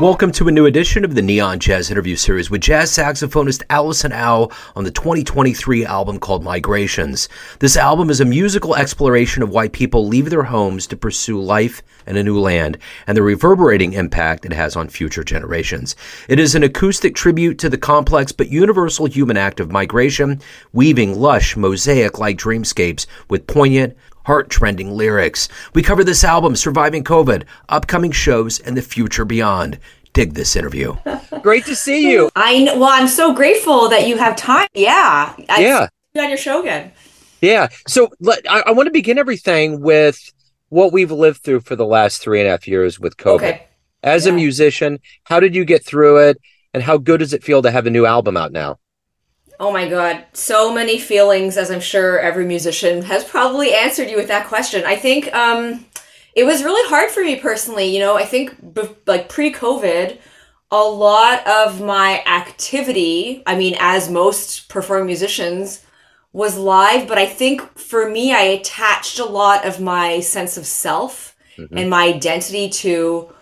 Welcome to a new edition of the Neon Jazz interview series with jazz saxophonist Allison Au on the 2023 album called Migrations. This album is a musical exploration of why people leave their homes to pursue life in a new land and the reverberating impact it has on future generations. It is an acoustic tribute to the complex but universal human act of migration, weaving lush, mosaic like dreamscapes with poignant, heart trending lyrics. We cover this album, Surviving COVID, upcoming shows, and the future beyond. Dig this interview. Great to see you. I know, well, I'm so grateful that you have time. Yeah. I Yeah. you on your show again. Yeah. So let, I, I want to begin everything with what we've lived through for the last three and a half years with COVID. Okay. As a musician, how did you get through it? And how good does it feel to have a new album out now? Oh my God. So many feelings, as I'm sure every musician has probably answered you with that question. I think um, it was really hard for me personally. You know, I think b- like pre COVID, a lot of my activity, I mean, as most performing musicians, was live. But I think for me, I attached a lot of my sense of self mm-hmm. and my identity to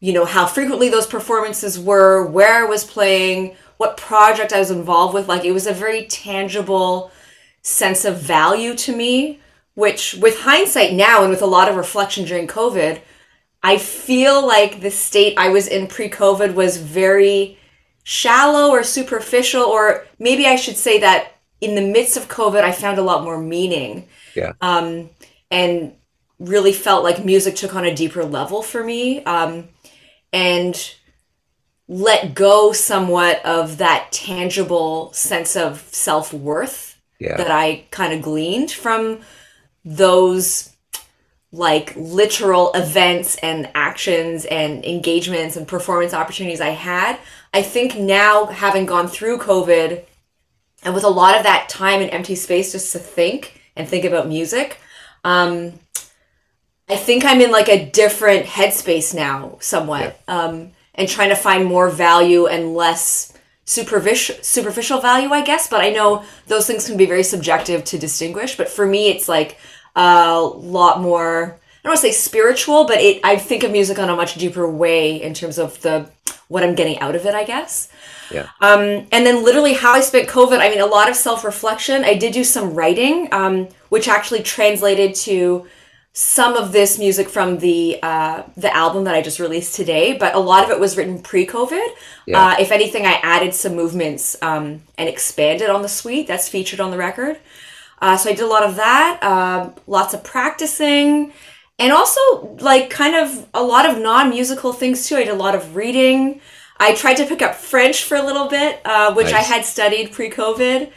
you know how frequently those performances were where i was playing what project i was involved with like it was a very tangible sense of value to me which with hindsight now and with a lot of reflection during covid i feel like the state i was in pre-covid was very shallow or superficial or maybe i should say that in the midst of covid i found a lot more meaning Yeah. um, and really felt like music took on a deeper level for me um, and let go somewhat of that tangible sense of self-worth Yeah. that i kind of gleaned from those like literal events and actions and engagements and performance opportunities i had i think now having gone through covid and with a lot of that time and empty space just to think and think about music um, i think i'm in like a different headspace now somewhat um, and trying to find more value and less superficial superficial value i guess but i know those things can be very subjective to distinguish but for me it's like a lot more i don't want to say spiritual but it i think of music on a much deeper way in terms of the what i'm getting out of it i guess Yeah. um, and then literally how I spent COVID, I mean, a lot of self reflection. I did do some writing, um, which actually translated to some of this music from the uh, the album that I just released today. But a lot of it was written pre COVID. Yeah. Uh, if anything, I added some movements um, and expanded on the suite that's featured on the record. Uh, so I did a lot of that, um, lots of practicing, and also like kind of a lot of non musical things too. I did a lot of reading. I tried to pick up French for a little bit, uh, which I had studied pre COVID,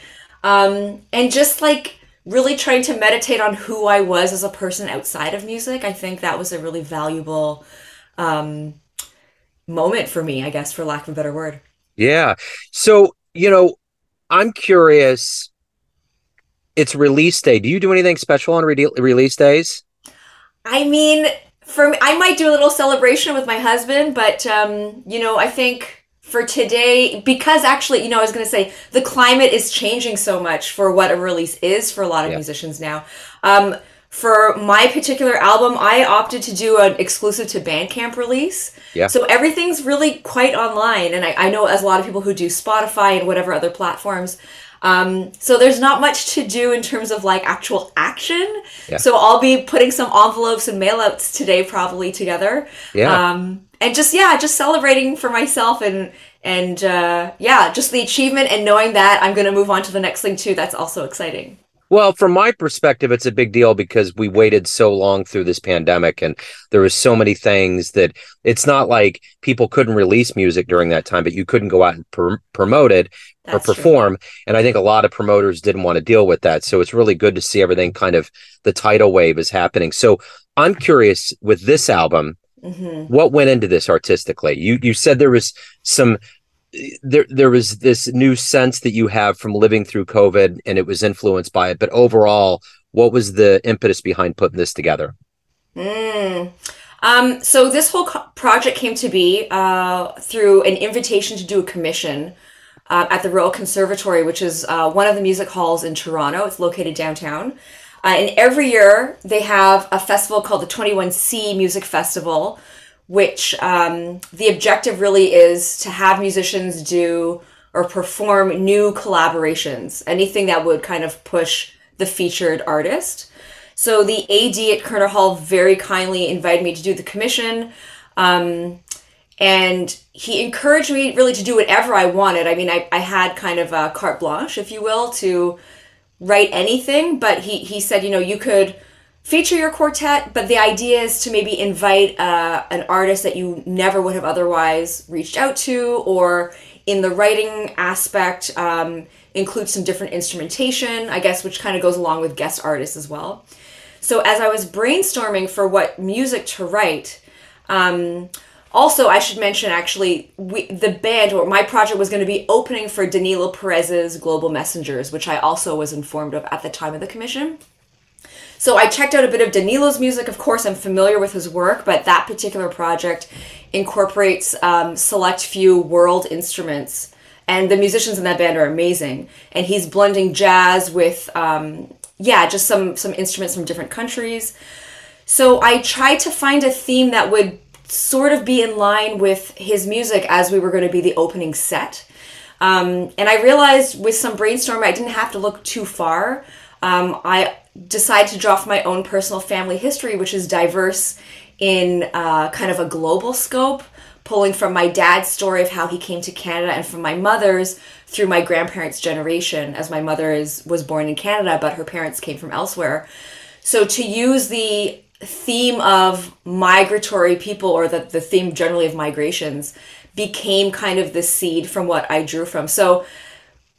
um, and just like really trying to meditate on who I was as a person outside of music. I think that was a really valuable um, moment for me, I guess, for lack of a better word. Yeah. So, you know, I'm curious. It's release day. Do you do anything special on re- release days? I mean, for me, I might do a little celebration with my husband, but um, you know, I think for today, because actually, you know, I was going to say the climate is changing so much for what a release is for a lot of Yeah. musicians now. Um, for my particular album, I opted to do an exclusive to Bandcamp release. Yeah. So everything's really quite online, and I, I know as a lot of people who do Spotify and whatever other platforms. Um, so there's not much to do in terms of like actual action. Yeah. So I'll be putting some envelopes and mailouts today probably together. Yeah. Um, and just yeah, just celebrating for myself and and uh, yeah, just the achievement and knowing that I'm to move on to the next thing too. That's also exciting. Well, from my perspective, it's a big deal because we waited so long through this pandemic and there was so many things that it's not like people couldn't release music during that time, but you couldn't go out and pr- promote it or That's true. perform. And I think a lot of promoters didn't want to deal with that. So it's really good to see everything kind of the tidal wave is happening. So I'm curious with this album, hmm what went into this artistically? You you said there was some there there was this new sense that you have from living through COVID and it was influenced by it. But overall, what was the impetus behind putting this together? Mm. Um, so this whole co- project came to be uh, through an invitation to do a commission uh, at the Royal Conservatory, which is uh, one of the music halls in Toronto. It's located downtown. Uh, and every year they have a festival called the 21C Music Festival, which um, the objective really is to have musicians do or perform new collaborations, anything that would kind of push the featured artist. So the AD at Koerner Hall very kindly invited me to do the commission. Um, and he encouraged me really to do whatever I wanted. I mean, I, I had kind of a carte blanche, if you will, to write anything, but he, he said, you know, you could feature your quartet, but the idea is to maybe invite uh, an artist that you never would have otherwise reached out to, or in the writing aspect, um, include some different instrumentation, I guess, which kind of goes along with guest artists as well. So as I was brainstorming for what music to write, um, also I should mention actually we, the band or my project was going to be opening for Danilo Perez's Global Messengers, which I also was informed of at the time of the commission. So I checked out a bit of Danilo's music. Of course, I'm familiar with his work, but that particular project incorporates um, select few world instruments, and the musicians in that band are amazing. And he's blending jazz with, um, yeah, just some some instruments from different countries. So I tried to find a theme that would sort of be in line with his music as we were going to be the opening set. Um, and I realized with some brainstorming, I didn't have to look too far. Um, I decided to draw from my own personal family history, which is diverse in uh, kind of a global scope, pulling from my dad's story of how he came to Canada and from my mother's through my grandparents' generation, as my mother is was born in Canada, but her parents came from elsewhere. So to use the theme of migratory people or the, the theme generally of migrations became kind of the seed from what I drew from. So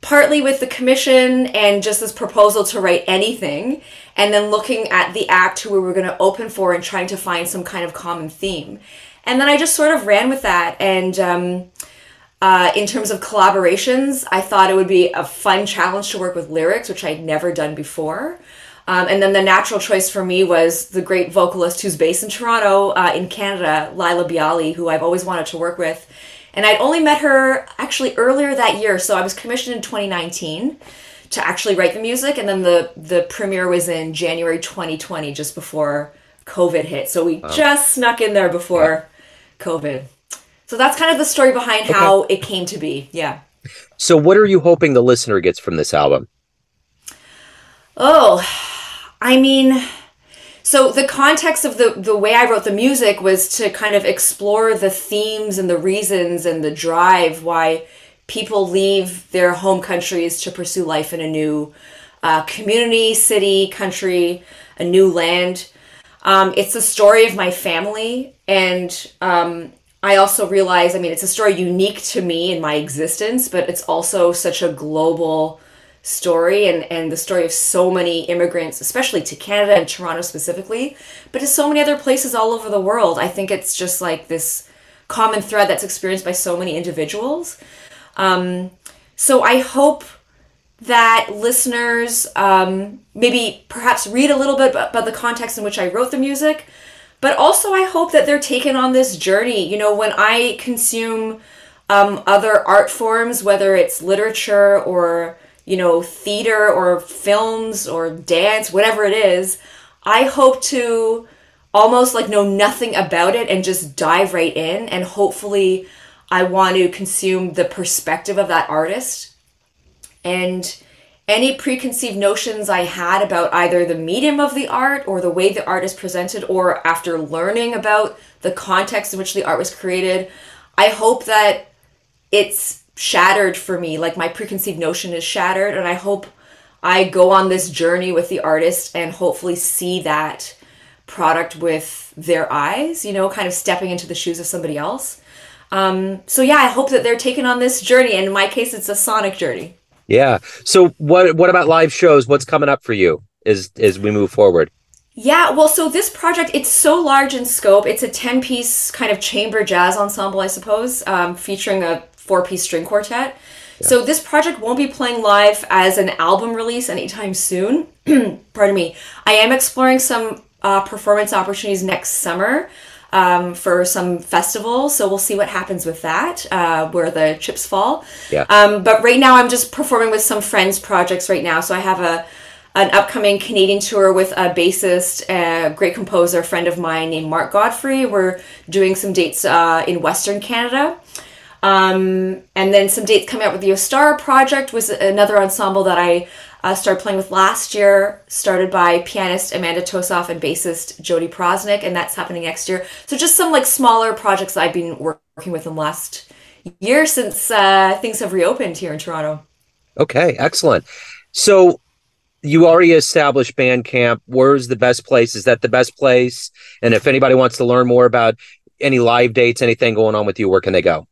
partly with the commission and just this proposal to write anything, and then looking at the act who we were going to open for and trying to find some kind of common theme. And then I just sort of ran with that. And um, uh, in terms of collaborations, I thought it would be a fun challenge to work with lyrics, which I'd never done before. Um, and then the natural choice for me was the great vocalist who's based in Toronto, uh, in Canada, Laila Biali, who I've always wanted to work with. And I'd only met her actually earlier that year. So I was commissioned in 2019 to actually write the music. And then the, the premiere was in January 2020, just before COVID hit. So we just snuck in there before yeah. COVID. So that's kind of the story behind okay. how it came to be. Yeah. So, what are you hoping the listener gets from this album? Oh, I mean, so the context of the the way I wrote the music was to kind of explore the themes and the reasons and the drive why people leave their home countries to pursue life in a new uh, community, city, country, a new land. Um, it's the story of my family, and um, I also realize, I mean, it's a story unique to me in my existence, but it's also such a global story and, and the story of so many immigrants, especially to Canada and Toronto specifically, but to so many other places all over the world. I think it's just like this common thread that's experienced by so many individuals. Um, so I hope that listeners um, maybe perhaps read a little bit about the context in which I wrote the music, but also I hope that they're taken on this journey. You know, when I consume um, other art forms, whether it's literature or you know, theater or films or dance, whatever it is, I hope to almost like know nothing about it and just dive right in. And hopefully, I want to consume the perspective of that artist. And any preconceived notions I had about either the medium of the art or the way the art is presented, or after learning about the context in which the art was created, I hope that it's shattered for me. Like my preconceived notion is shattered, and I hope I go on this journey with the artist and hopefully see that product with their eyes, you know, kind of stepping into the shoes of somebody else. Um, so yeah, I hope that they're taken on this journey. And in my case, it's a sonic journey. Yeah. So what what about live shows? What's coming up for you as as we move forward? Yeah, well, so this project, it's so large in scope. It's a 10 piece kind of chamber jazz ensemble, I suppose, um, featuring a four piece string quartet. Yeah. So this project won't be playing live as an album release anytime soon. Pardon me. I am exploring some uh, performance opportunities next summer um, for some festivals. So we'll see what happens with that, uh, where the chips fall. Yeah. Um, but right now, I'm just performing with some friends' projects right now. So I have a an upcoming Canadian tour with a bassist, a great composer, friend of mine named Mark Godfrey. We're doing some dates uh, in Western Canada. Um, and then some dates coming out with the Ostara Project was another ensemble that I uh, started playing with last year, started by pianist Amanda Tosoff and bassist Jodi Proznick, and that's happening next year. So just some like smaller projects I've been working with in the last year since uh, things have reopened here in Toronto. Okay, excellent. So you already established Bandcamp. Where's the best place? Is that the best place? And if anybody wants to learn more about any live dates, anything going on with you, where can they go?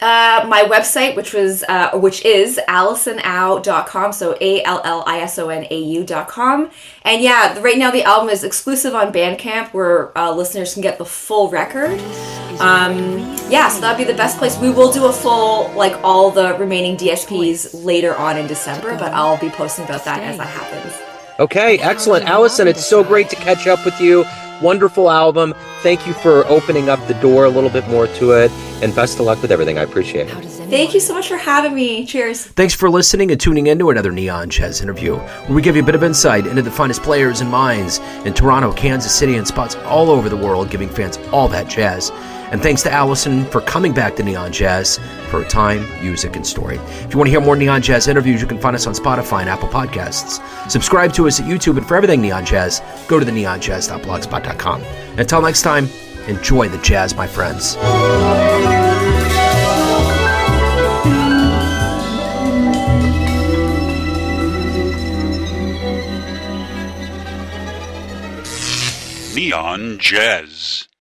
Uh, my website, which was uh, which is allisonau.com, so A L L I S O N A U.com. And yeah, right now the album is exclusive on Bandcamp where uh, listeners can get the full record. Um, yeah, so that'd be the best place. We will do a full, like all the remaining DSPs later on in December, but I'll be posting about that as that happens. Okay, excellent. Allison, it's so great to catch up with you. Wonderful album. Thank you for opening up the door a little bit more to it, and best of luck with everything. I appreciate it. Thank you so much for having me. Cheers. Thanks for listening and tuning in to another Neon Jazz interview, where we give you a bit of insight into the finest players and minds in Toronto, Kansas City, and spots all over the world, giving fans all that jazz. And thanks to Allison for coming back to Neon Jazz for time, music, and story. If you want to hear more Neon Jazz interviews, you can find us on Spotify and Apple Podcasts. Subscribe to us at YouTube, and for everything Neon Jazz, go to the neonjazz.blogspot.com. Until next time, enjoy the jazz, my friends. Neon Jazz.